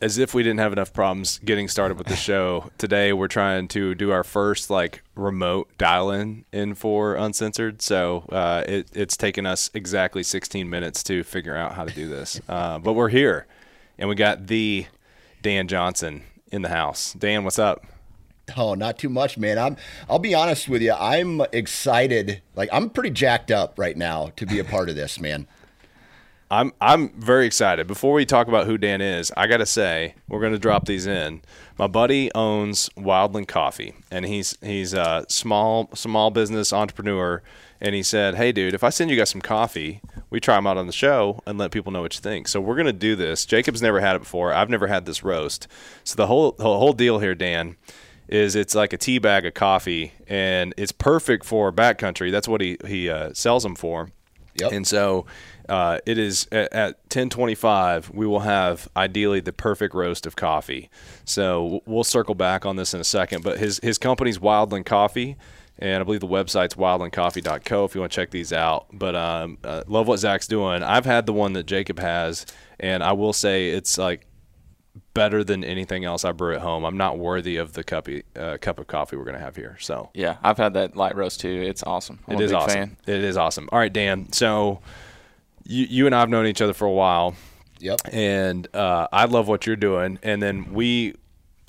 As if we didn't have enough problems getting started with the show today we're trying to do our first like remote dial-in in for uncensored so uh, it, it's taken us exactly 16 minutes to figure out how to do this uh, but we're here and we got the dan johnson in the house dan what's up Oh, not too much, man. I'm I'll be honest with you. I'm excited. Like I'm pretty jacked up right now to be a part of this, man. I'm I'm very excited. Before we talk about who Dan is, I gotta say we're gonna drop these in. My buddy owns Wildland Coffee, and he's he's a small small business entrepreneur. And he said, "Hey, dude, if I send you guys some coffee, we try them out on the show and let people know what you think." So we're gonna do this. Jacob's never had it before. I've never had this roast. So the whole the whole deal here, Dan, is it's like a tea bag of coffee, and it's perfect for backcountry. That's what he he uh, sells them for. Yep. And so uh, it is at, at 1025 we will have ideally the perfect roast of coffee so we'll circle back on this in a second but his his company's wildland coffee and I believe the website's wildlandcoffee.co if you want to check these out. But um, uh, love what Zach's doing. I've had the one that Jacob has, and I will say it's like better than anything else I brew at home. I'm not worthy of the cup uh, cup of coffee we're gonna have here. So yeah, I've had that light roast too. It's awesome. I'm it is awesome. Fan. It is awesome. All right, Dan. So you, you and I have known each other for a while. Yep. And uh, I love what you're doing. And then we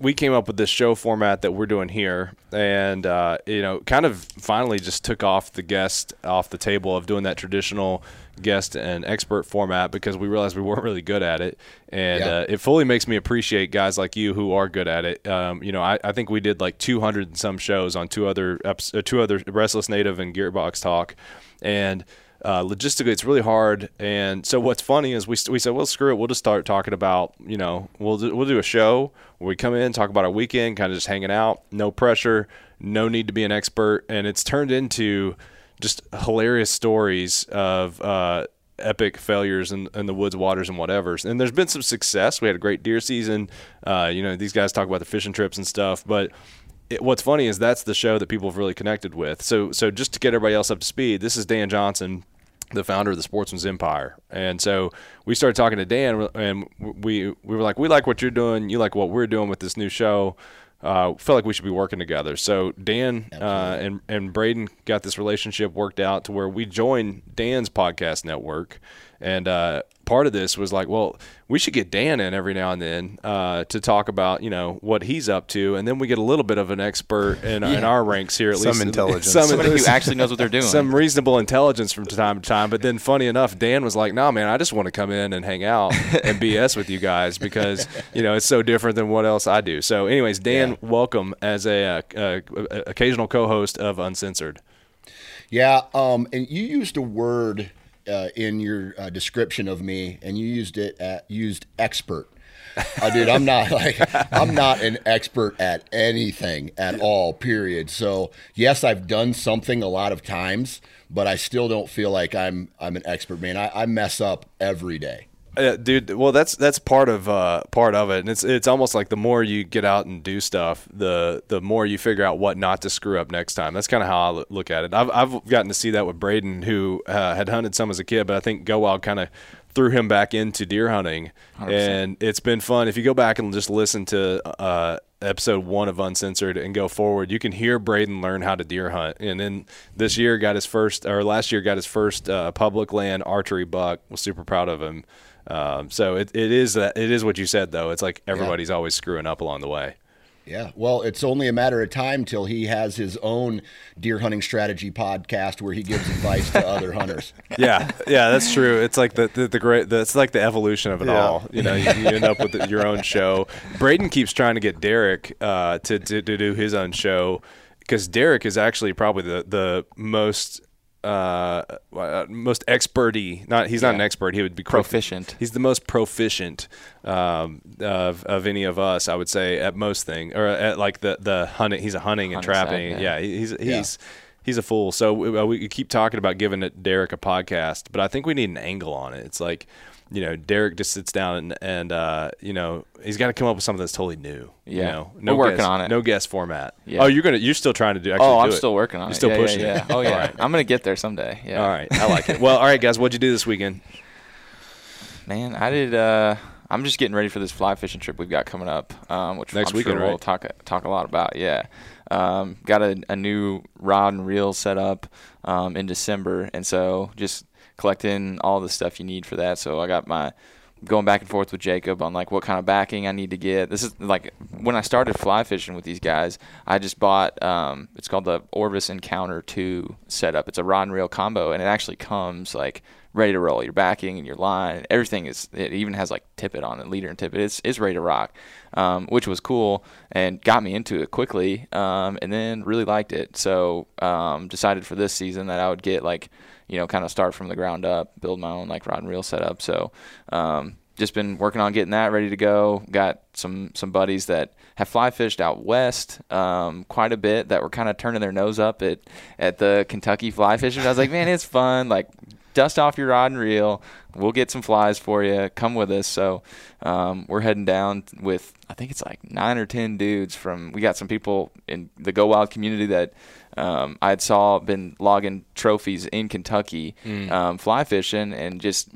we came up with this show format that we're doing here, and uh, you know, kind of finally just took off the guest off the table of doing that traditional guest and expert format because we realized we weren't really good at it, and yeah. uh, it fully makes me appreciate guys like you who are good at it. Um, you know, I, I, think we did like 200 and some shows on two other episodes, uh, two other Restless Native and Gearbox Talk, and uh, logistically it's really hard. And so what's funny is we, we said well screw it. We'll just start talking about you know we'll do, we'll do a show where we come in talk about our weekend kind of just hanging out no pressure no need to be an expert. And it's turned into just hilarious stories of uh, epic failures in, in, the woods waters and whatever and there's been some success. We had a great deer season. Uh, you know these guys talk about the fishing trips and stuff. But it, what's funny is that's the show that people have really connected with. So, so just to get everybody else up to speed, this is Dan Johnson, the founder of the Sportsmen's Empire. And so we started talking to Dan, and we we were like, we like what you're doing, you like what we're doing with this new show. Uh, felt like we should be working together. So Dan uh, and and Brayden got this relationship worked out to where we joined Dan's podcast network, and uh, part of this was like, well, we should get Dan in every now and then uh, to talk about you know what he's up to, and then we get a little bit of an expert in, yeah. in our ranks here, at some least some intelligence, some somebody who actually knows what they're doing, some reasonable intelligence from time to time. But then, funny enough, Dan was like, "Nah, man, I just want to come in and hang out and BS with you guys because you know it's so different than what else I do." So, anyways, Dan, yeah. welcome as a, a, uh, a occasional co-host of Uncensored. Yeah, um, and you used a word uh, in your uh, description of me, and you used it at used expert. Uh, dude, I'm not like I'm not an expert at anything at all. Period. So yes, I've done something a lot of times, but I still don't feel like I'm I'm an expert. Man, I, I mess up every day. Yeah, dude. Well, that's that's part of uh, part of it, and it's it's almost like the more you get out and do stuff, the the more you figure out what not to screw up next time. That's kind of how I look at it. I've I've gotten to see that with Brayden, who uh, had hunted some as a kid, but I think Go Wild kind of threw him back into deer hunting, 100%. and it's been fun. If you go back and just listen to uh, episode one of Uncensored and go forward, you can hear Brayden learn how to deer hunt. And then this year got his first, or last year got his first uh, public land archery buck. Was super proud of him. Um, so it, it is that it is what you said though. It's like everybody's yeah. always screwing up along the way. Yeah. Well, it's only a matter of time till he has his own deer hunting strategy podcast where he gives advice to other hunters. Yeah, yeah, that's true. It's like the the, the great. The, it's like the evolution of it Yeah. all. You know, you, you end up with the, your own show. Brayden keeps trying to get Derek uh, to, to to do his own show because Derek is actually probably the the most. Uh, uh, most experty. Not he's not an expert. He would be Proficient. He's the most proficient um, of of any of us, I would say, at most thing or at like the the hunting. He's a hunting and Hunting side, trapping. yeah. yeah, he's he's he's a fool. So we, uh, we keep talking about giving it Derek a podcast, but I think we need an angle on it. It's like, you know, Derek just sits down and, and uh, you know, he's got to come up with something that's totally new. You Yeah. know, We're no working guest, on it. No guest format. Yeah. Oh, you're gonna you're still trying to do. Actually Oh, do I'm it. still working on You're it. Still yeah, pushing yeah, it. Oh yeah, right. I'm gonna get there someday. Yeah. All right, I like it. Well, all right, guys, what'd you do this weekend? Man, I did. Uh, I'm just getting ready for this fly fishing trip we've got coming up, um, which Next I'm weekend, sure we'll right? talk talk a lot about. Yeah, um, got a, a new rod and reel set up um, in December, and so just collecting all the stuff you need for that. So I got my going back and forth with Jacob on like what kind of backing I need to get. This is like when I started fly fishing with these guys, I just bought um, it's called the Orvis Encounter 2 setup. It's a rod and reel combo and it actually comes like ready to roll. Your backing and your line, everything is it even has like tippet on it, leader and tippet. It's it's ready to rock. Um, which was cool and got me into it quickly. Um, and then really liked it. So um, decided for this season that I would get like you know, kind of start from the ground up, build my own like rod and reel setup. So, um, just been working on getting that ready to go. Got some some buddies that have fly fished out west um, quite a bit that were kind of turning their nose up at at the Kentucky fly fishing. I was like, man, it's fun. Like, dust off your rod and reel. We'll get some flies for you. Come with us. So, um, we're heading down with I think it's like nine or ten dudes from. We got some people in the Go Wild community that um, I had saw been logging trophies in Kentucky, um, fly fishing, and just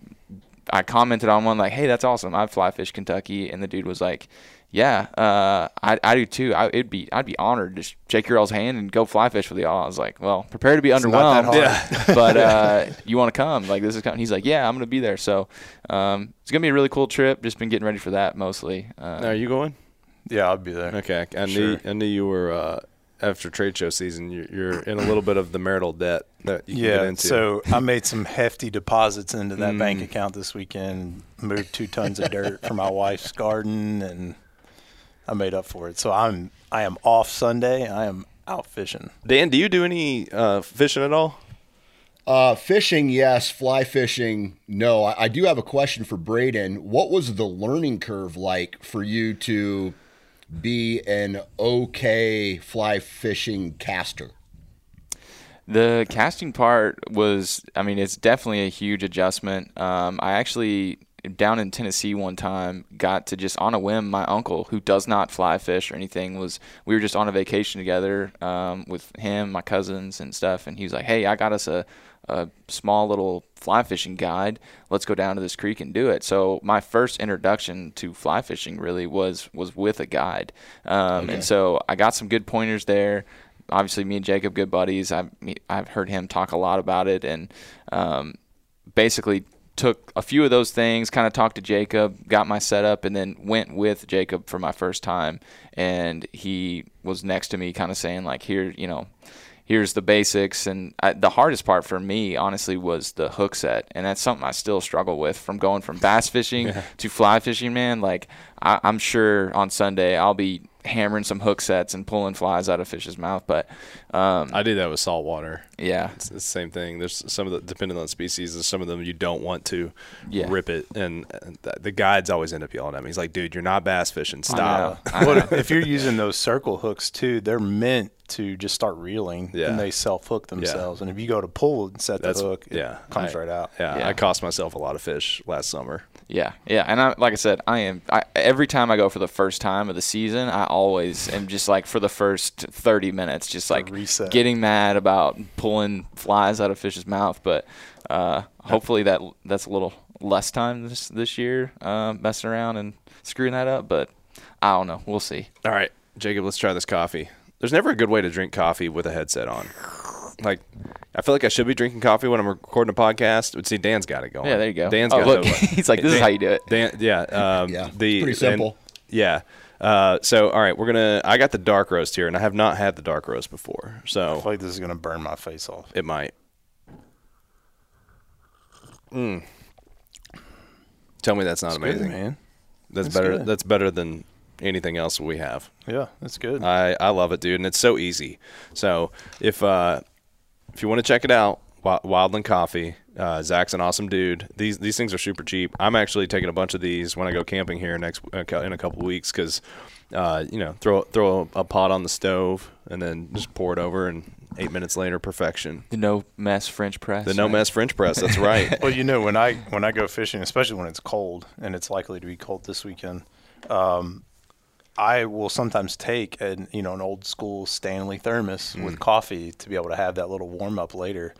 I commented on one like, "Hey, that's awesome! I fly fish Kentucky," and the dude was like, "Yeah, uh, I, I do too. I, it'd be I'd be honored to sh- shake your all's hand and go fly fish with y'all." I was like, "Well, prepare to be not that underwhelmed, hard. yeah. but uh, you want to come? Like this is coming." He's like, "Yeah, I'm gonna be there." So um, it's gonna be a really cool trip. Just been getting ready for that mostly. Uh, Are you going? Yeah, I'll be there. Okay, I Sure. knew I knew you were uh, after trade show season. You're, you're in a little bit of the marital debt that you can get Yeah, into. so I made some hefty deposits into that bank Mm. account this weekend. Moved two tons of dirt for my wife's garden, and I made up for it. So I'm I am off Sunday. I am out fishing. Dan, do you do any uh, fishing at all? Uh, fishing, yes. Fly fishing, no. I, I do have a question for Brayden. What was the learning curve like for you to be an okay fly fishing caster? The casting part was, I mean, it's definitely a huge adjustment. Um, I actually, down in Tennessee one time, got to just on a whim, my uncle, who does not fly fish or anything, was, we were just on a vacation together um, with him, my cousins, and stuff. And he was like, hey, I got us a, a small little fly fishing guide. Let's go down to this creek and do it. So my first introduction to fly fishing really was was with a guide, um, and so I got some good pointers there obviously me and Jacob good buddies. I've I've heard him talk a lot about it, and um, basically took a few of those things, kind of talked to Jacob, got my setup, and then went with Jacob for my first time. And he was next to me, kind of saying like, "Here, you know." Here's the basics, and I, the hardest part for me, honestly, was the hook set, and that's something I still struggle with. From going from bass fishing to fly fishing, man, like I, I'm sure on Sunday I'll be hammering some hook sets and pulling flies out of fish's mouth. But um, I do that with saltwater. yeah, It's the same thing. There's some of the depending on species, there's some of them you don't want to Yeah. rip it, and, and th- the guides always end up yelling at me. He's like, "Dude, you're not bass fishing. I Stop." know. I know. If you're using those circle hooks too, they're meant to just start reeling, Yeah. and they self hook themselves. And if you go to pull and set That's the hook, it yeah, comes I- right out. Yeah, Yeah. I cost myself a lot of fish last summer. Yeah, yeah, and I like I said, I am. I, every time I go for the first time of the season, I always am just like for the first thirty minutes, just like reset. getting mad about pulling flies out of fish's mouth. But uh, hopefully that that's a little less time this this year, uh, messing around and screwing that up. But I don't know. We'll see. All right, Jacob, let's try this coffee. There's never a good way to drink coffee with a headset on. Like, I feel like I should be drinking coffee when I'm recording a podcast. But see, Dan's got it going. Yeah, there you go. Dan's Oh, got look, the- he's like, this is how you do it. Dan, yeah, um, Yeah, it's the pretty simple. and- yeah, Uh, so all right, we're gonna. I got the dark roast here, and I have not had the dark roast before, So I so feel like this is gonna burn my face off. it might. Mm. Tell me that's not It's good, amazing. man. That's It's better. good. That's better than anything else we have. Yeah, that's good. I, I love it, dude, and it's so easy. So if uh, if you want to check it out, Wildland Coffee, uh, Zach's an awesome dude. These these things are super cheap. I'm actually taking a bunch of these when I go camping here next uh, in a couple of weeks because uh, you know throw throw a pot on the stove and then just pour it over and eight minutes later perfection. The no mess French press. The no right? mess French press. That's right. well, you know, when I when I go fishing, especially when it's cold, and it's likely to be cold this weekend, um, I will sometimes take an you know an old school Stanley thermos Mm. with coffee to be able to have that little warm up later.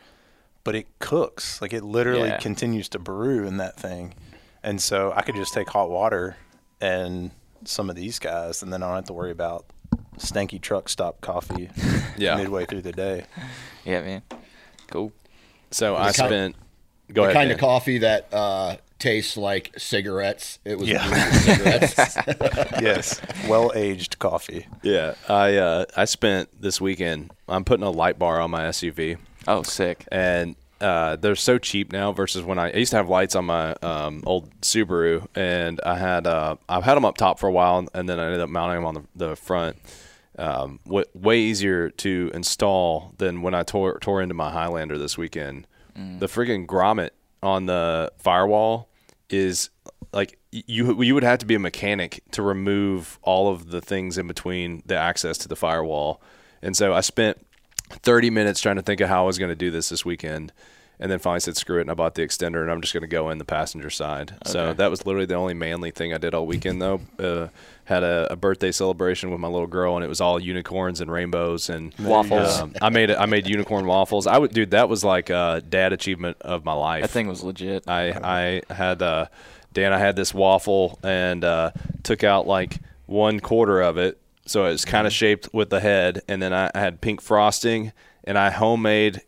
But it cooks like it literally Yeah. continues to brew in that thing, and so I could just take hot water and some of these guys, and then I don't have to worry about stanky truck stop coffee Yeah. midway through the day. Yeah, man. Cool. So I The kind- spent. Go the ahead. kind Dan. of coffee that uh, tastes like cigarettes. It was Yeah. cigarettes. yes, well aged coffee. Yeah, I uh, I spent this weekend. I'm putting a light bar on my SUV. Oh, sick. and uh, they're so cheap now versus when I, I used to have lights on my um, old Subaru, and I had uh, I've had them up top for a while, and then I ended up mounting them on the, the front. Um, w- way easier to install than when I tore tore into my Highlander this weekend. The friggin' grommet on the firewall is like you you would have to be a mechanic to remove all of the things in between the access to the firewall, and so I spent 30 minutes trying to think of how I was going to do this this weekend. And then finally said, screw it. And I bought the extender and I'm just going to go in the passenger side. So that was literally the only manly thing I did all weekend, though. Uh, had a, a birthday celebration with my little girl and it was all unicorns and rainbows and Waffles. Um, I made it. I made unicorn waffles. I would, dude, that was like a dad achievement of my life. That thing was legit. I I had uh, Dan. I had this waffle and uh, took out like one quarter of it, so it was kind of shaped with the head, and then I had pink frosting, and I homemade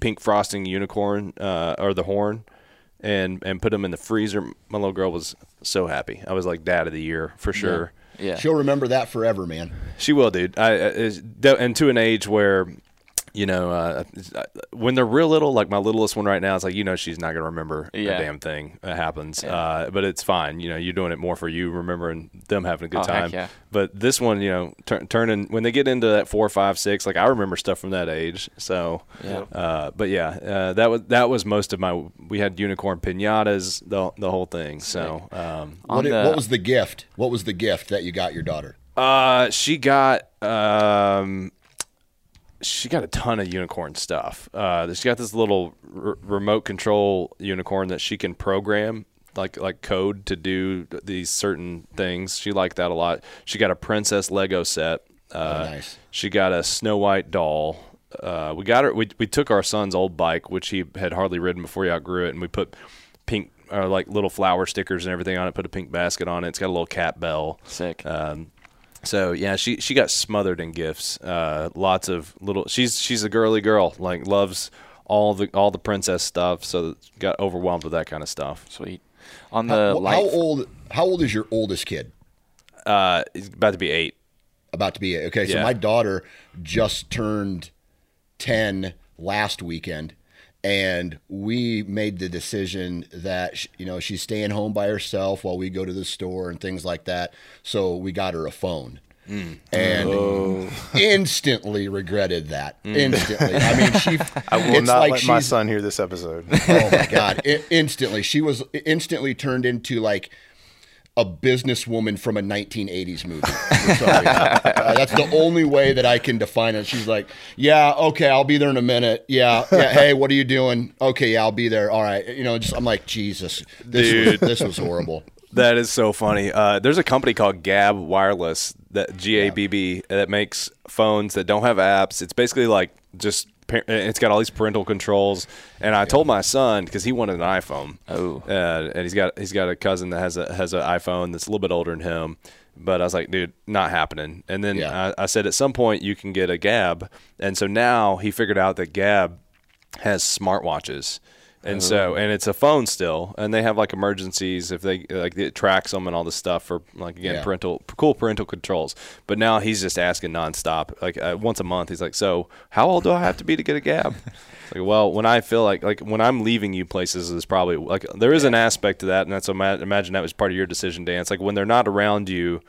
pink frosting unicorn uh, or the horn, and and put them in the freezer. My little girl was so happy. I was like dad of the year for sure. yeah. She'll remember that forever, man. She will, dude. I, I and to an age where, you know, uh, when they're real little, like my littlest one right now, it's like you know she's not gonna remember Yeah. a damn thing that happens. Uh, but it's fine. You know, you're doing it more for you remembering them having a good Oh, heck time. yeah. But this one, you know, tur- turning when they get into that four, five, six, like I remember stuff from that age. So, Yeah. uh, but yeah, uh, that was that was most of my. We had unicorn pinatas, the the whole thing. So. Um, On What, the- what was the gift? What was the gift that you got your daughter? Uh, she got um, she got a ton of unicorn stuff. Uh, she got this little r- remote control unicorn that she can program like like code to do these certain things. She liked that a lot. She got a princess Lego set. Uh, Oh, nice. She got a Snow White doll. Uh, we got her. We we took our son's old bike, which he had hardly ridden before he outgrew it, and we put pink. Uh, like little flower stickers and everything on it. Put a pink basket on it. It's got a little cat bell. Sick. Um, so yeah, she she got smothered in gifts. Uh, lots of little. She's she's a girly girl. Like loves all the all the princess stuff. So got overwhelmed with that kind of stuff. Sweet. On the How, light, how old? How old is your oldest kid? Uh, he's about to be eight. About to be okay. So Yeah. my daughter just turned ten last weekend, and we made the decision that you know she's staying home by herself while we go to the store and things like that. So we got her a phone. Mm. And oh. instantly regretted that. Mm. Instantly. I mean, she. I will it's not like let my son hear this episode. oh my god! I- instantly, she was instantly turned into like a businesswoman from a 1980s movie. Sorry, Uh, that's the only way that I can define it. She's like, "Yeah, okay, I'll be there in a minute. Yeah, yeah. Hey, what are you doing? Okay, yeah, I'll be there. All right. You know, just I'm like, Jesus, this Dude. was this was horrible. That is so funny. Uh, there's a company called Gabb Wireless that G A B B that makes phones that don't have apps. It's basically like just it's got all these parental controls. And I told my son because he wanted an iPhone. Oh. uh, and he's got he's got a cousin that has a has an iPhone that's a little bit older than him. But I was like, dude, not happening. And then Yeah. I, I said, at some point you can get a Gabb. And so now he figured out that Gabb has smartwatches. And so, and it's a phone still, and they have like emergencies if they like it tracks them and all this stuff for like again Yeah. parental cool parental controls. But now he's just asking nonstop, like uh, once a month. He's like, "So, how old do I have to be to get a gabb?" Like, well, when I feel like like when I'm leaving you places is probably like there is an aspect to that, and that's ima- imagine that was part of your decision, Dan. It's like when they're not around you.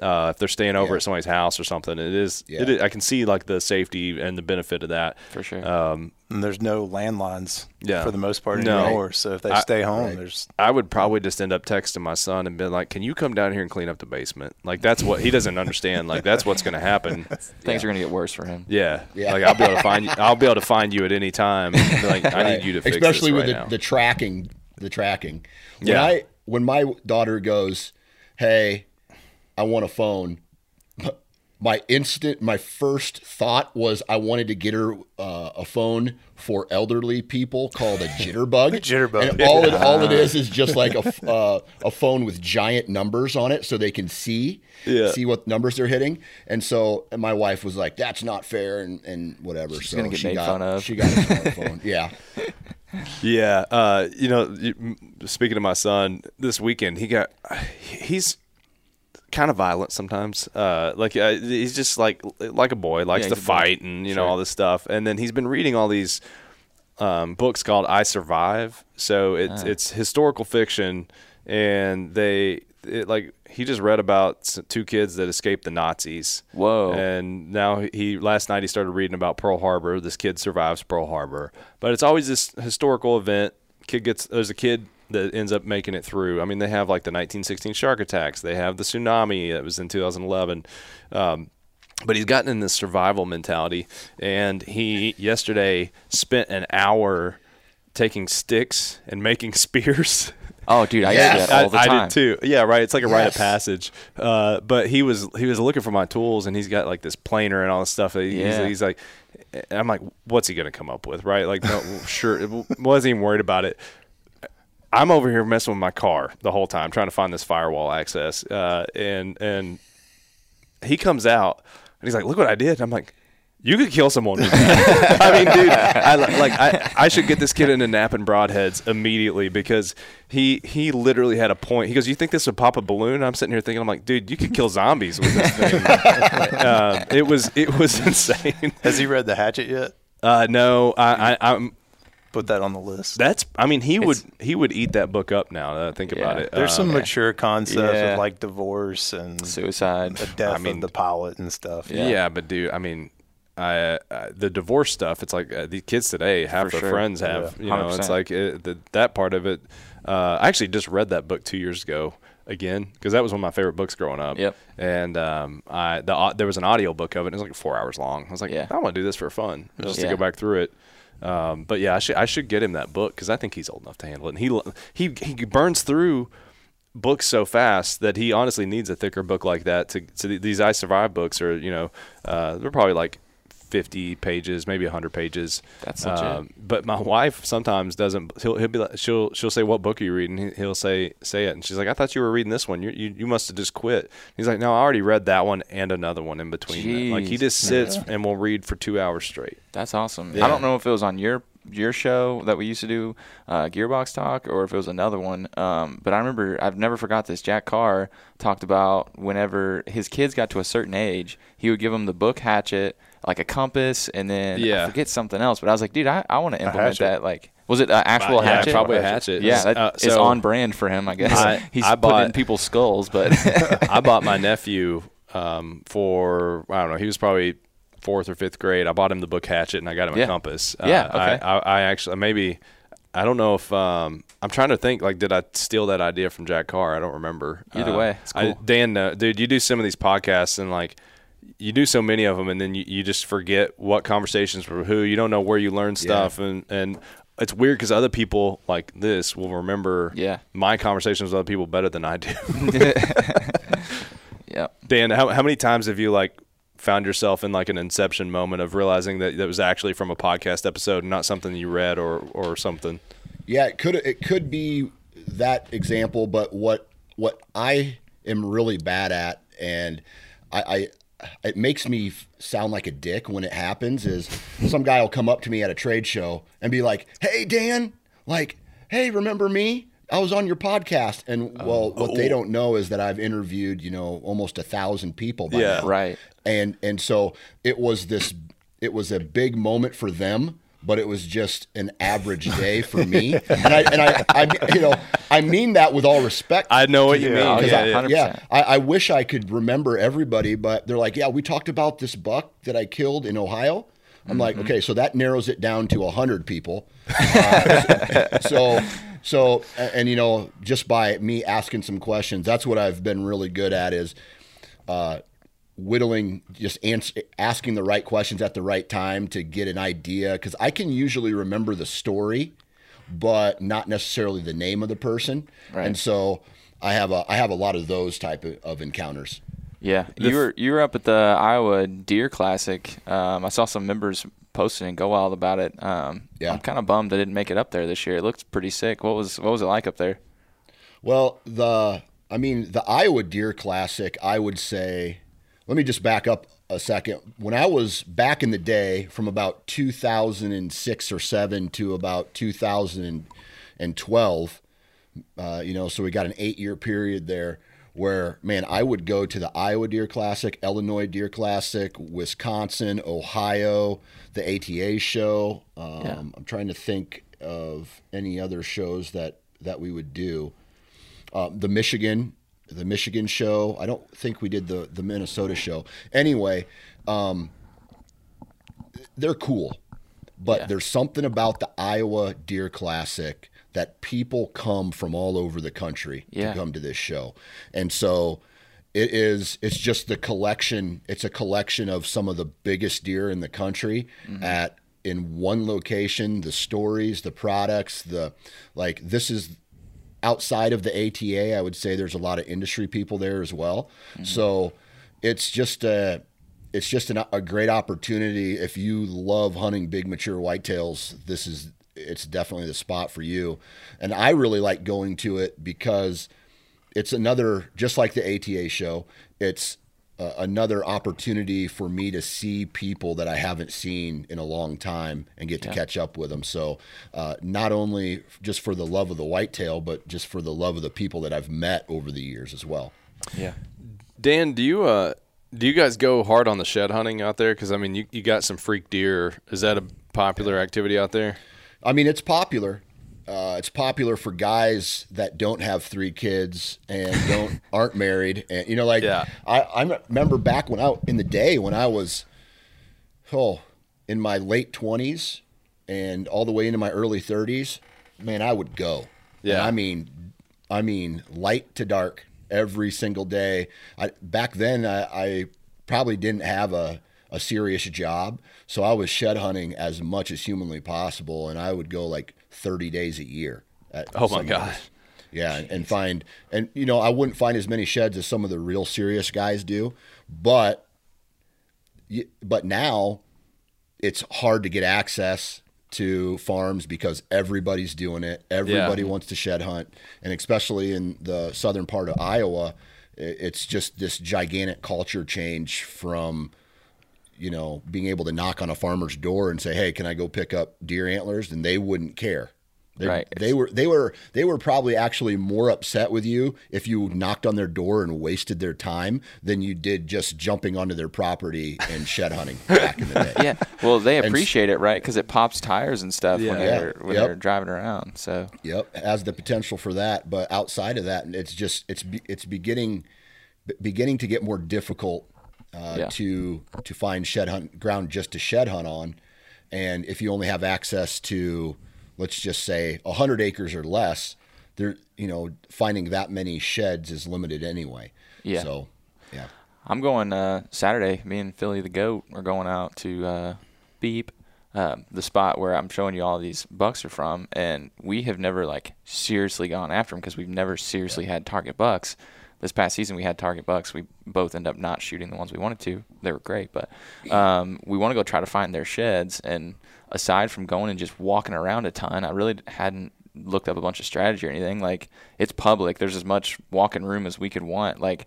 Uh, if they're staying over Yeah. at somebody's house or something, it is, Yeah. it is. I can see like the safety and the benefit of that. For sure. Um, And there's no landlines Yeah. for the most part No. anymore. So if they I- stay home, Right. there's I would probably just end up texting my son and be like, "Can you come down here and clean up the basement?" Like that's what he doesn't understand. Like that's what's going to happen. Things are gonna get worse for him. Yeah. Yeah. Like I'll be able to find you. I'll be able to find you at any time. and be Like I need you to fix especially this with right the, now. the tracking the tracking when Yeah. i when my daughter goes hey i want a phone my instant my first thought was i wanted to get her uh, a phone for elderly people called a jitterbug Jitterbug. and all it all it is is just like a f- uh, a phone with giant numbers on it so they can see Yeah. see what numbers they're hitting and so and my wife was like that's not fair and, and whatever so gonna get she made got fun of. she got a smartphone yeah Yeah, uh, you know, speaking of my son, this weekend he got he's kind of violent sometimes. Uh, like uh, he's just like like a boy, likes Yeah, to a boy. fight and you know all this stuff. And then he's been reading all these um, books called I Survive. So it's Ah. it's historical fiction, and they it, like he just read about two kids that escaped the Nazis. Whoa. And now he last night he started reading about Pearl Harbor. This kid survives Pearl Harbor, but it's always this historical event. Kid gets there's a kid that ends up making it through. I mean, they have like the 1916 shark attacks. They have the tsunami that was in 2011. Um, but he's gotten in this survival mentality, and he yesterday spent an hour taking sticks and making spears. Oh, dude, I Yes. used that all the time. I did too. Yeah, right. It's like a rite of passage. Uh, but he was he was looking for my tools, and he's got like this planer and all this stuff. He's, Yeah. he's like, I'm like, what's he gonna come up with? Right? Like, no, sure. Wasn't even worried about it. I'm over here messing with my car the whole time, trying to find this firewall access. Uh, and and he comes out and he's like, "Look what I did." I'm like, "You could kill someone." I mean, dude, I like I, I should get this kid into napping broadheads immediately because he he literally had a point. He goes, "You think this would pop a balloon?" I'm sitting here thinking, I'm like, "Dude, you could kill zombies with this thing." uh, it was it was insane. Has he read The Hatchet yet? Uh, no, I, I I'm. Put that on the list. That's. I mean, he would he would eat that book up now. That I think about it. There's Uh, some mature concepts Yeah. of like divorce and Suicide. the death I mean- of the pilot and stuff. Yeah. Yeah. but dude, I mean, I, uh, the divorce stuff. It's like uh, these kids today, half For their sure. friends have. Yeah, you know, it's 100%. like it, the, that part of it. Uh, I actually just read that book two years ago again because that was one of my favorite books growing up. Yep. And um, I the au- there was an audio book of it. and It was like four hours long. I was like, Yeah. I want to do this for fun, just to go back through it. Um, but yeah, I should I should get him that book because I think he's old enough to handle it. And he he he burns through books so fast that he honestly needs a thicker book like that to, th- these I Survive books are you know uh, they're probably like 50 pages maybe 100 pages That's legit. but my wife sometimes doesn't he'll, he'll be like she'll she'll say what book are you reading He- he'll say say it and she's like I thought you were reading this one you you, you must have just quit he's like no I already read that one and another one in between them." like he just sits and will read for two hours straight That's awesome. Yeah. I don't know if it was on your your show that we used to do, uh, Gearbox Talk, or if it was another one. Um, but I remember I've never forgot this. Jack Carr talked about whenever his kids got to a certain age, he would give them the book Hatchet, like a compass, and then Yeah. I forget something else. But I was like, dude, I, I want to implement that. Like, was it an actual yeah, hatchet? probably a hatchet. Yeah, that, Uh, it's on brand for him, I guess. I- He's I put in bought- people's skulls, but I bought my nephew um, for I don't know. He was probably fourth or fifth grade. I bought him the book Hatchet, and I got him Yeah. a compass. Uh, Yeah, okay. I, I, I actually maybe I don't know if um, I'm trying to think. Like, did I steal that idea from Jack Carr? I don't remember. Either Uh, way, it's I. Dan, uh, dude, you do some of these podcasts and like. You do so many of them, and then you, you just forget what conversations were who. You don't know where you learn stuff, and and it's weird because other people like this will remember Yeah. my conversations with other people better than I do. yeah. Dan, how, how many times have you like found yourself in like an inception moment of realizing that that was actually from a podcast episode and not something you read or or something? Yeah, it could it could be that example, but what what I am really bad at, and I, I it makes me f- sound like a dick when it happens, is some guy will come up to me at a trade show and be like, "Hey, Dan." like, "Hey, remember me? I was on your podcast." And oh. well, what they oh. don't know is that I've interviewed, you know, almost a thousand people by Yeah. now. Right. And and so it was this it was a big moment for them, but it was just an average day for me. and I and I, I you know, I mean that with all respect. I know what you mean. Oh, yeah, I, yeah. 100%. yeah, I, I wish I could remember everybody, but they're like, yeah, we talked about this buck that I killed in Ohio. I'm like, Mm-hmm. okay, so that narrows it down to hundred people. Uh, so, so, and, you know, just by me asking some questions, that's what I've been really good at is uh, whittling, just ans- asking the right questions at the right time to get an idea. Because I can usually remember the story, but not necessarily the name of the person. Right. And so I have a I have a lot of those type of, of encounters. Yeah, you were you were up at the Iowa Deer Classic. Um, I saw some members posting and go wild about it. Um, Yeah. I'm kind of bummed I didn't make it up there this year. It looked pretty sick. What was what was it like up there? Well, the I mean the Iowa Deer Classic, I would say. Let me just back up a second. When I was back in the day, from about 2006 or seven to about 2012, uh, you know, so we got an eight-year period there where, man, I would go to the Iowa Deer Classic, Illinois Deer Classic, Wisconsin, Ohio, the ATA show. Um, Yeah. I'm trying to think of any other shows that that we would do uh, the Michigan, the Michigan show. I don't think we did the the Minnesota show. Anyway, um, they're cool, but Yeah. there's something about the Iowa Deer Classic that people come from all over the country Yeah. to come to this show, and so. It is. It's just the collection. It's a collection of some of the biggest deer in the country at in one location. The stories, the products, the like. This is outside of the ATA, I would say there's a lot of industry people there as well. Mm-hmm. So it's just a it's just an, a great opportunity if you love hunting big mature whitetails. This is it's definitely the spot for you. And I really like going to it because it's another just like the ATA show. It's uh, another opportunity for me to see people that I haven't seen in a long time and get to catch up with them. So, uh, not only just for the love of the whitetail, but just for the love of the people that I've met over the years as well. Yeah. Dan, do you uh do you guys go hard on the shed hunting out there? Because I mean, you, you got some freak deer. Is that a popular activity out there? I mean, it's popular. Uh, it's popular for guys that don't have three kids and don't aren't married, and you know, like Yeah. I, I remember back when I in the day when I was, oh, in my late twenties and all the way into my early thirties, man, I would go. Yeah. And I mean, I mean, light to dark every single day. I, back then, I, I probably didn't have a, a serious job, so I was shed hunting as much as humanly possible, and I would go like 30 days a year. At Oh, my God. Yeah, and, and find and you know I wouldn't find as many sheds as some of the real serious guys do, but but now it's hard to get access to farms because everybody's doing it. Everybody wants to shed hunt, and especially in the southern part of Iowa, it's just this gigantic culture change from you know being able to knock on a farmer's door and say, "Hey, can I go pick up deer antlers?" and they wouldn't care. They, Right. they were they were they were probably actually more upset with you if you knocked on their door and wasted their time than you did just jumping onto their property and shed hunting back in the day. Yeah. Well, they And- appreciate it, right? Because it pops tires and stuff when Yeah. they're when Yep. they're driving around. So Yep, has the potential for that, but outside of that, it's just it's it's beginning beginning to get more difficult uh, Yeah. to to find shed hunt ground just to shed hunt on, and if you only have access to let's just say hundred acres or less, there you know finding that many sheds is limited anyway. Yeah. So yeah. I'm going uh, Saturday. Me and Philly the goat are going out to uh, Beep, uh, the spot where I'm showing you all these bucks are from, and we have never like seriously gone after them because we've never seriously had target bucks. This past season we had target bucks. We both end up not shooting the ones we wanted to. They were great, but um, we want to go try to find their sheds. And aside from going and just walking around a ton, I really hadn't looked up a bunch of strategy or anything. Like it's public. There's as much walking room as we could want. Like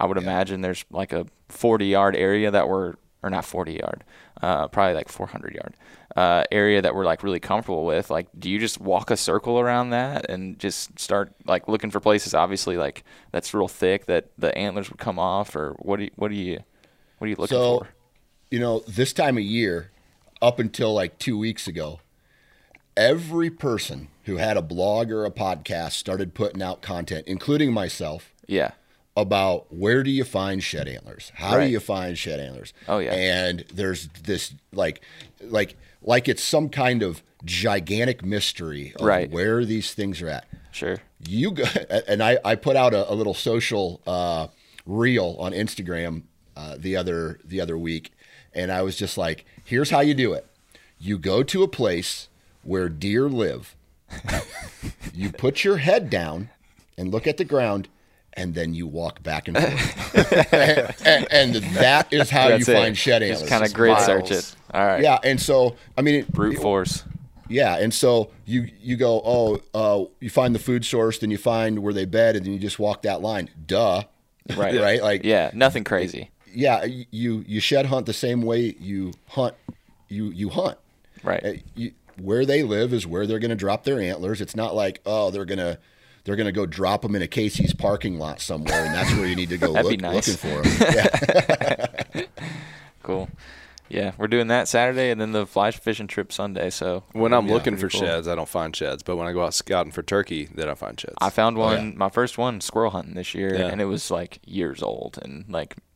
I would imagine there's like a 40 yard area that we're or not 40 yard, uh, probably like 400 yard uh, area that we're like really comfortable with. Like, do you just walk a circle around that and just start like looking for places? Obviously, like that's real thick that the antlers would come off, or what do you, what do you what are you looking So, for? you know, this time of year, up until like two weeks ago, every person who had a blog or a podcast started putting out content, including myself, Yeah, about where do you find shed antlers? How Right. do you find shed antlers? Oh, yeah. And there's this like like like it's some kind of gigantic mystery of Right. where these things are at. sure. You go, and I, I put out a, a little social uh, reel on Instagram uh, the other the other week, and I was just like, "Here's how you do it: you go to a place where deer live, you put your head down and look at the ground, and then you walk back and forth, and, and that is how That's you it. find shed antlers. Just kind of grid search it. All right. Yeah, and so I mean, it, Brute force. yeah, and so you you go, oh, uh, you find the food source, then you find where they bed, and then you just walk that line. Duh, Right. right? Like, Yeah, nothing crazy. yeah, you you shed hunt the same way you hunt, you you hunt. Right. Uh, You, where they live is where they're going to drop their antlers. It's not like oh they're gonna they're gonna go drop them in a Casey's parking lot somewhere, and that's where you need to go look, nice. looking for them. Yeah. Cool. Yeah, we're doing that Saturday and then the fly fishing trip Sunday. So When um, I'm Yeah, looking for cool. sheds, I don't find sheds. But when I go out scouting for turkey, then I find sheds. I found one, Oh, yeah. my first one, squirrel hunting this year, Yeah. and it was like years old and like Little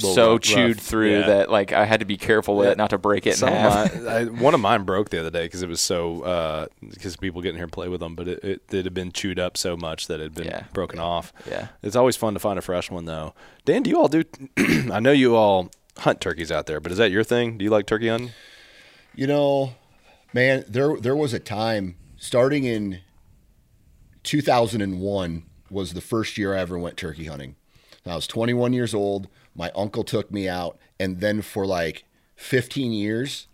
so rough- chewed rough. through Yeah. that like I had to be careful with Yeah. it not to break it Some in of half. mine, I, one of mine broke the other day because it was so uh, because people get in here and play with them, but it, it, it had been chewed up so much that it had been Yeah. broken off. Yeah. it's always fun to find a fresh one though. Dan, do you all do? I know you all hunt turkeys out there, but is that your thing? Do you like turkey hunting? You know, man, there there was a time starting in 2001 was the first year I ever went turkey hunting. I was 21 years old. My uncle took me out, and then for like 15 years,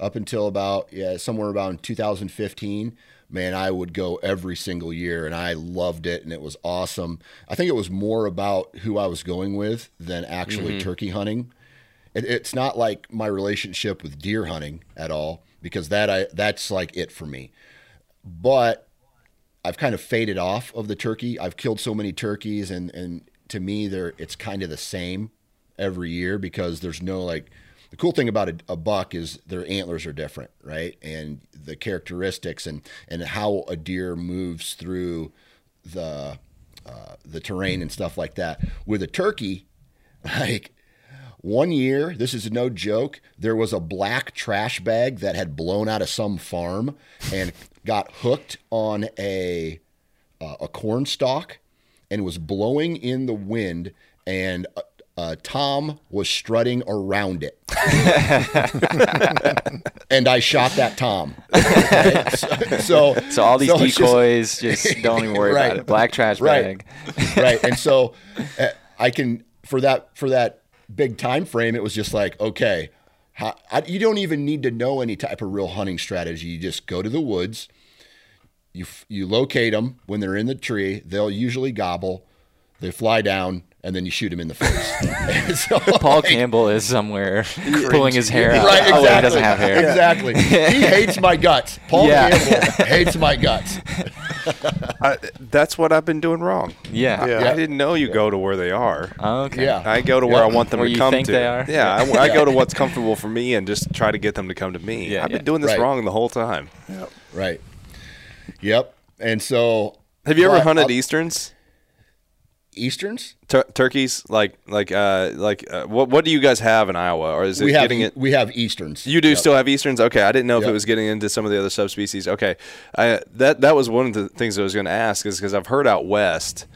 up until about yeah somewhere about 2015, man, I would go every single year, and I loved it, and it was awesome. I think it was more about who I was going with than actually mm-hmm. turkey hunting it, it's not like my relationship with deer hunting at all because that I that's like it for me. But I've kind of faded off of the turkey. I've killed so many turkeys, and and to me, they're it's kind of the same every year because there's no like. The cool thing about a, a buck is their antlers are different, right? And the characteristics and and how a deer moves through the uh, the terrain and stuff like that. With a turkey, like one year, this is no joke, there was a black trash bag that had blown out of some farm and got hooked on a uh, a corn stalk and was blowing in the wind and uh, uh, Tom was strutting around it. and I shot that Tom. Okay? So, so, So all these so it's just- decoys, just, don't even worry Right. about it. Black trash Right. bag. right and so uh, i can for that for that big time frame it was just like okay how, I, you don't even need to know any type of real hunting strategy you just go to the woods you you locate them when they're in the tree they'll usually gobble they fly down and then you shoot them in the face so, Paul like, Campbell is somewhere pulling his hair out. Right, Oh, exactly. wait, he doesn't have hair. Exactly. He hates my guts. Paul Yeah. Campbell hates my guts. I, that's what I've been doing wrong. Yeah. Yeah. I didn't know you go to where they are. Okay. Yeah. I go to where Yeah. I want them Where to you come think to. they are? Yeah, I, I go to what's comfortable for me and just try to get them to come to me. Yeah, I've been yeah. doing this Right. wrong the whole time. Right. Yep. And so Have you ever hunted I'll- easterns? Easterns? Tur- turkeys like like uh like uh, what what do you guys have in Iowa or is it we have getting it we have Easterns. you do Yep. still have easterns okay I didn't know if it was getting into some of the other subspecies okay I that that was one of the things I was going to ask is because I've heard out west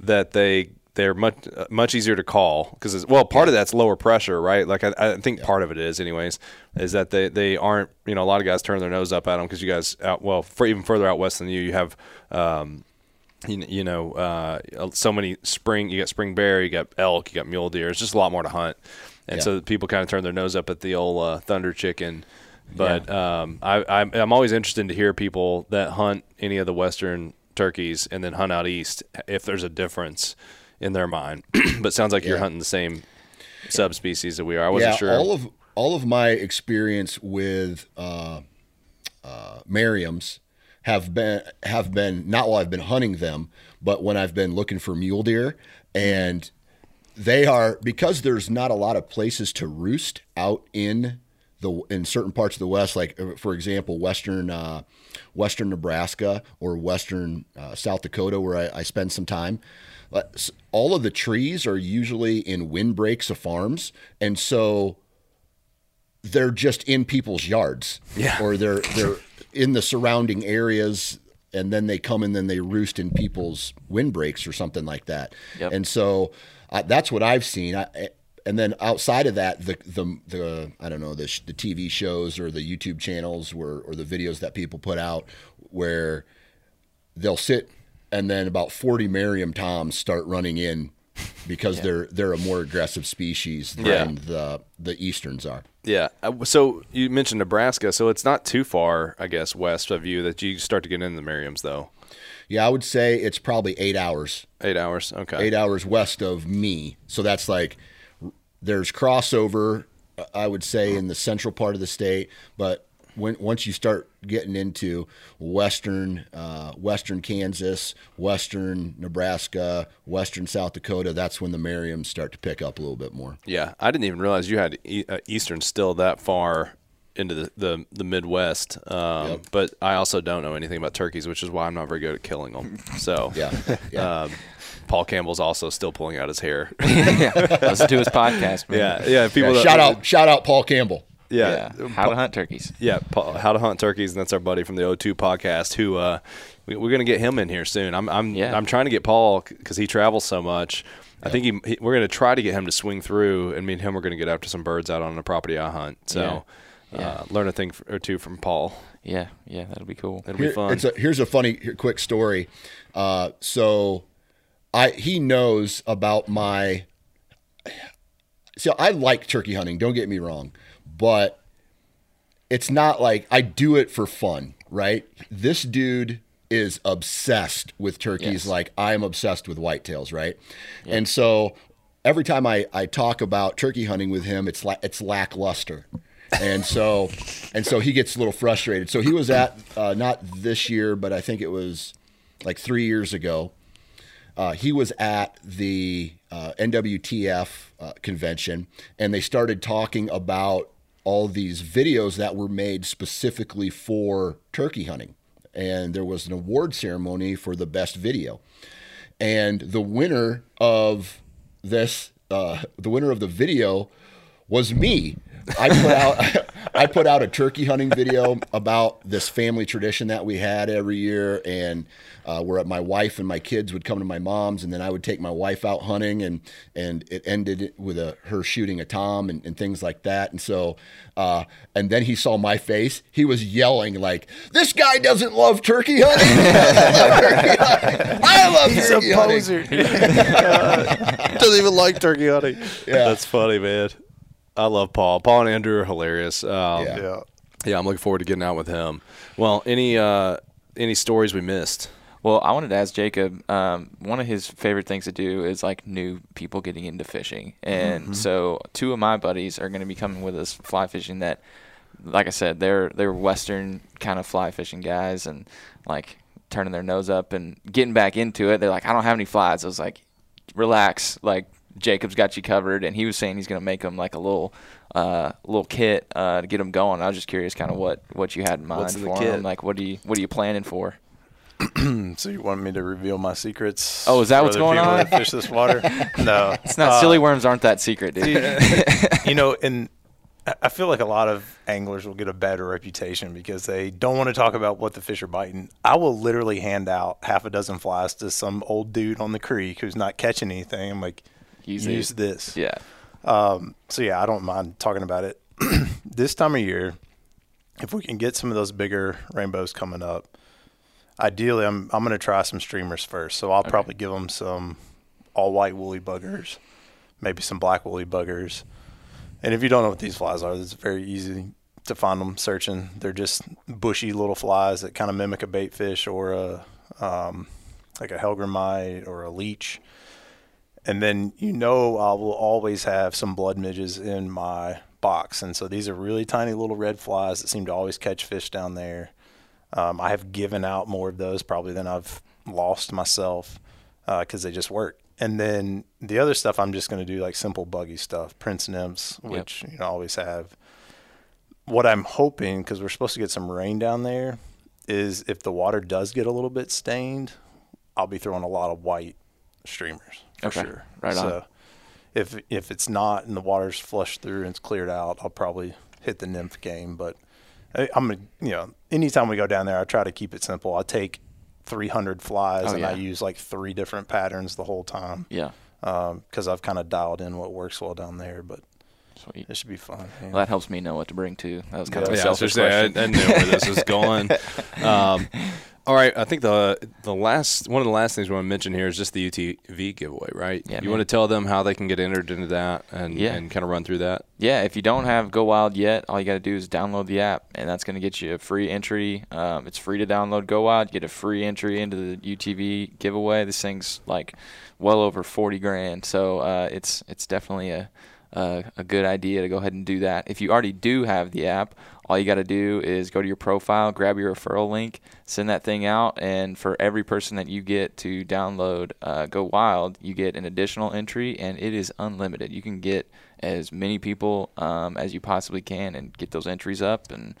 that they they're much uh, much easier to call because well part of that's lower pressure right like I, I think part of it is anyways is that they they aren't you know a lot of guys turn their nose up at them because you guys out well for even further out west than you you have um you, you know, uh, so many spring. You got spring bear, you got elk, you got mule deer. It's just a lot more to hunt, and Yeah. so people kind of turn their nose up at the old uh, thunder chicken. But um, I, I'm, I'm always interested to hear people that hunt any of the western turkeys and then hunt out east if there's a difference in their mind. but sounds like you're hunting the same. subspecies that we are. I wasn't yeah, sure. all of all of my experience with uh, uh, Merriam's have been have been not while I've been hunting them, but when I've been looking for mule deer, and they are because there's not a lot of places to roost out in the in certain parts of the West, like uh, for example, western uh, western Nebraska or western uh, South Dakota, where I, I spend some time. All of the trees are usually in windbreaks of farms, and so they're just in people's yards, Yeah. or they're they're in the surrounding areas, and then they come and then they roost in people's windbreaks or something like that. Yep. And so that's what I've seen. I, eh, and then outside of that, the the the I don't know the sh- the TV shows or the YouTube channels where or the videos that people put out where they'll sit and then about 40 Merriam Toms start running in because they're they're a more aggressive species than Yeah. the the easterns are. Yeah. Uh, So you mentioned Nebraska, so it's not too far, I guess, west of you that you start to get into the Merriams, though. Yeah, I would say it's probably eight hours, Eight hours. Okay. eight hours west of me. So that's like there's crossover. I would say in the central part of the state, but when once you start getting into western uh, western Kansas, western Nebraska, western South Dakota, that's when the Merriams start to pick up a little bit more. Yeah, I didn't even realize you had e- uh, Eastern still that far into the the, the Midwest. Um, Yep. But I also don't know anything about turkeys, which is why I'm not very good at killing them. So Yeah, yeah. Um, Paul Campbell's also still pulling out his hair. yeah, listen to his podcast, man. yeah, yeah. People Yeah, that- shout out, shout out, Paul Campbell. Yeah, Yeah, how to hunt turkeys. Yeah, Paul, how to hunt turkeys, and that's our buddy from the O2 podcast. Who uh, we, we're gonna get him in here soon. I'm I'm Yeah. I'm trying to get Paul because he travels so much. I think he, he, we're gonna try to get him to swing through, and me and him are gonna get after some birds out on a property I hunt. So Yeah. Yeah. Uh, learn a thing or two from Paul. Yeah, yeah, that'll be cool. It'll Here- be fun. It's a, here's a funny, quick story. Uh, so, I he knows about my. So I like turkey hunting. Don't get me wrong, but it's not like I do it for fun, right? This dude is obsessed with turkeys Yes. like I am obsessed with whitetails, right? And so every time I, I talk about turkey hunting with him, it's la- it's lackluster. And so and so he gets a little frustrated. So he was at uh, not this year, but I think it was like three years ago. Uh, he was at the uh, NWTF uh, convention, and they started talking about all these videos that were made specifically for turkey hunting. And there was an award ceremony for the best video. And the winner of this, uh, the winner of the video was me. I put out I put out a turkey hunting video about this family tradition that we had every year, and uh, where my wife and my kids would come to my mom's, and then I would take my wife out hunting, and and it ended with a her shooting a tom and, and things like that. And so, uh, and then he saw my face. He was yelling like, "This guy doesn't love turkey hunting. I love turkey hunting. He's turkey a hunting." poser. Doesn't even like turkey hunting. Yeah. that's funny, man. I love Paul. Paul and Andrew are hilarious. Um, Yeah. yeah. yeah, I'm looking forward to getting out with him. Well, any uh, any stories we missed? Well, I wanted to ask Jacob. Um, one of his favorite things to do is like new people getting into fishing, and so two of my buddies are going to be coming with us fly fishing. That, like I said, they're they're Western kind of fly fishing guys, and like turning their nose up and getting back into it. They're like, I don't have any flies. I was like, relax, like Jacob's got you covered, and he was saying he's going to make them like a little. Uh, little kit uh, to get them going. I was just curious, kind of what, what you had in mind What's in the for kit? them. Like, what do you what are you planning for? So you want me to reveal my secrets? Oh, is that for what's going on? that Fish this water? No, It's not Uh, silly worms aren't that secret, dude. you know, and I- I feel like a lot of anglers will get a better reputation because they don't want to talk about what the fish are biting. I will literally hand out half a dozen flies to some old dude on the creek who's not catching anything. I'm like, Use use, it. this. yeah. Um, so yeah, I don't mind talking about it. this time of year, if we can get some of those bigger rainbows coming up, ideally, I'm I'm going to try some streamers first. So I'll probably give them some all white woolly buggers, maybe some black woolly buggers. And if you don't know what these flies are, it's very easy to find them searching. They're just bushy little flies that kind of mimic a bait fish or a um, like a hellgrammite or a leech. And then you know I will always have some blood midges in my box. And so these are really tiny little red flies that seem to always catch fish down there. Um, I have given out more of those probably than I've lost myself because uh, they just work. And then the other stuff, I'm just going to do like simple buggy stuff, Prince nymphs, which yep. you know always have. What I'm hoping, because we're supposed to get some rain down there, is if the water does get a little bit stained, I'll be throwing a lot of white streamers for okay. sure. Right on. so on. if if it's not and the water's flushed through and it's cleared out, I'll probably hit the nymph game. But I, I'm gonna, you know, anytime we go down there, I try to keep it simple. I take 300 flies oh, and yeah. I use like three different patterns the whole time. Yeah. Because um, I've kind of dialed in what works well down there, but Sweet. it should be fun. Yeah. Well, that helps me know what to bring too. That was kind yeah. of a selfish question. I, I, knew where this was going. Um, all right, I think the the last one of the last things we want to mention here is just the UTV giveaway, right? Yeah. You man. want to tell them how they can get entered into that and yeah. and kind of run through that. Yeah, if you don't have Go Wild yet, all you got to do is download the app, and that's going to get you a free entry. Um, it's free to download Go Wild. Get a free entry into the UTV giveaway. This thing's like well over forty grand, so uh, it's it's definitely a uh, a good idea to go ahead and do that. If you already do have the app, all you got to do is go to your profile, grab your referral link, send that thing out, and for every person that you get to download uh, Go Wild, you get an additional entry, and it is unlimited. You can get as many people um, as you possibly can and get those entries up and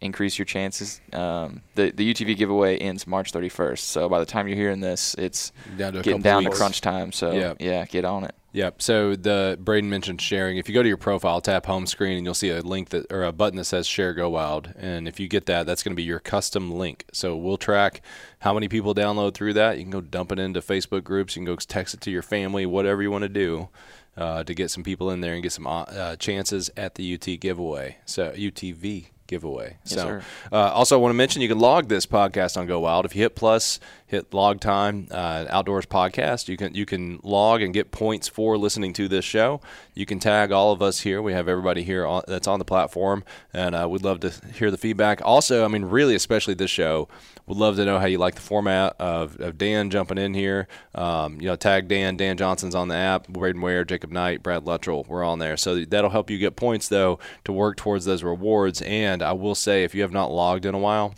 increase your chances. Um, the the UTV giveaway ends March 31st, so by the time you're hearing this, it's down getting down weeks. to crunch time. So yeah. yeah, get on it. Yep. So the Brayden mentioned sharing. If you go to your profile, tap home screen, and you'll see a link that or a button that says Share Go Wild. And if you get that, that's going to be your custom link. So we'll track how many people download through that. You can go dump it into Facebook groups. You can go text it to your family, whatever you want to do. Uh, to get some people in there and get some uh, chances at the UT giveaway. So UTV giveaway. Yes, so, uh, also, I want to mention you can log this podcast on Go Wild. If you hit plus, hit log time, uh, outdoors podcast, you can you can log and get points for listening to this show. You can tag all of us here. We have everybody here on, that's on the platform, and uh, we'd love to hear the feedback. Also, I mean, really, especially this show would love to know how you like the format of, of Dan jumping in here. Um, you know, tag Dan. Dan Johnson's on the app. Brayden Ware, Jacob Knight, Brad Luttrell, we're on there. So that'll help you get points, though, to work towards those rewards. And I will say, if you have not logged in a while,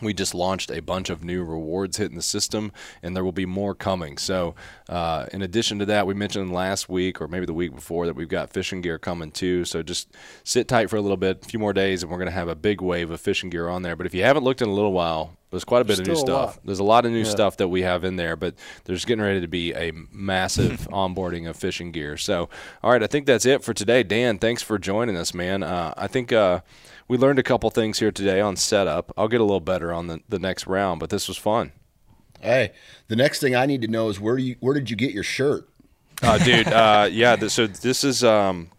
we just launched a bunch of new rewards hitting the system, and there will be more coming. So, uh, in addition to that, we mentioned last week or maybe the week before that we've got fishing gear coming too. So, just sit tight for a little bit, a few more days, and we're going to have a big wave of fishing gear on there. But if you haven't looked in a little while, there's quite a bit of new stuff. There's a lot of new yeah. stuff that we have in there, but there's getting ready to be a massive onboarding of fishing gear. So, all right, I think that's it for today. Dan, thanks for joining us, man. Uh, I think. Uh, we learned a couple things here today on setup. I'll get a little better on the, the next round, but this was fun. Hey, the next thing I need to know is where you where did you get your shirt? Uh, dude, uh, yeah. Th- so this is um,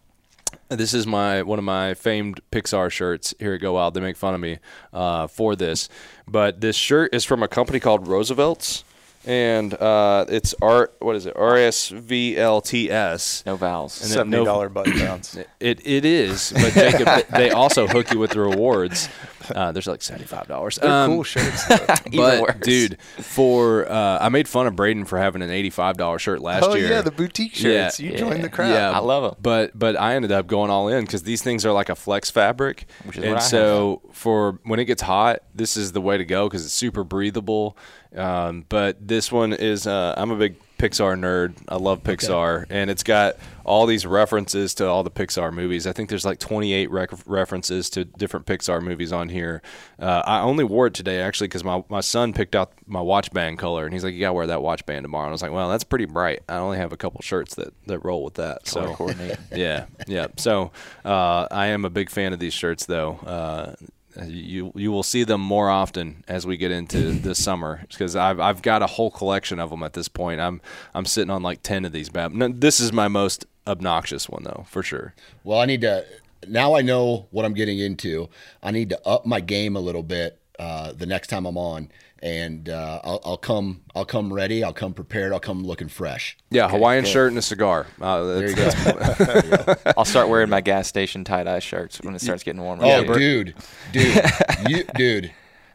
this is my one of my famed Pixar shirts here at Go Wild. They make fun of me uh, for this, but this shirt is from a company called Roosevelt's and uh, it's R. What is it? R S V L T S. No vowels. And Seventy dollar no, button downs. It it is, but Jacob, they also hook you with the rewards. Uh, there's like seventy five dollars. Um, cool shirts. but worse. dude, for uh, I made fun of Brayden for having an eighty five dollar shirt last oh, year. Oh yeah, the boutique shirts. Yeah, you yeah, joined the crowd. Yeah, I love them. But but I ended up going all in because these things are like a flex fabric, Which is and so for when it gets hot, this is the way to go because it's super breathable. Um, but this one is uh, I'm a big Pixar nerd. I love Pixar, okay. and it's got all these references to all the Pixar movies. I think there's like 28 rec- references to different Pixar movies on here. Uh, I only wore it today actually because my, my son picked out my watch band color, and he's like, "You gotta wear that watch band tomorrow." And I was like, "Well, that's pretty bright. I only have a couple shirts that, that roll with that." Color so yeah, yeah. So uh, I am a big fan of these shirts, though. Uh, you you will see them more often as we get into this summer because I've I've got a whole collection of them at this point. I'm I'm sitting on like ten of these bad. this is my most obnoxious one though, for sure. Well, I need to now I know what I'm getting into. I need to up my game a little bit uh, the next time I'm on and uh, I'll, I'll, come. I'll come ready. I'll come prepared. I'll come looking fresh. Yeah, okay, Hawaiian good. shirt and a cigar. Uh, there, you there, you go. I'll start wearing my gas station tie dye shirts when it starts getting warmer. Oh, dude, dude, you, dude.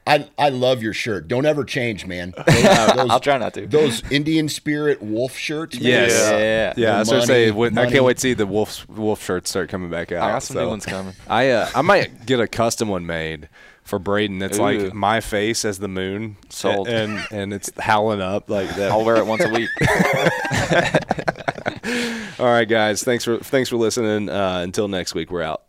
I I love your shirt. Don't ever change, man. Those, those- I'll try not to. Those Indian Spirit wolf shirts. Man, Yes. Yeah. Yeah, The I was gonna money- say when, I can't wait to see the wolf wolf shirts start coming back out. I got some so. new ones coming. I uh, I might get a custom one made for Brayden. It's Ooh. like my face as the moon, Sold. and and it's howling up like that. I'll wear it once a week. All right, guys. Thanks for thanks for listening. Uh, until next week, we're out.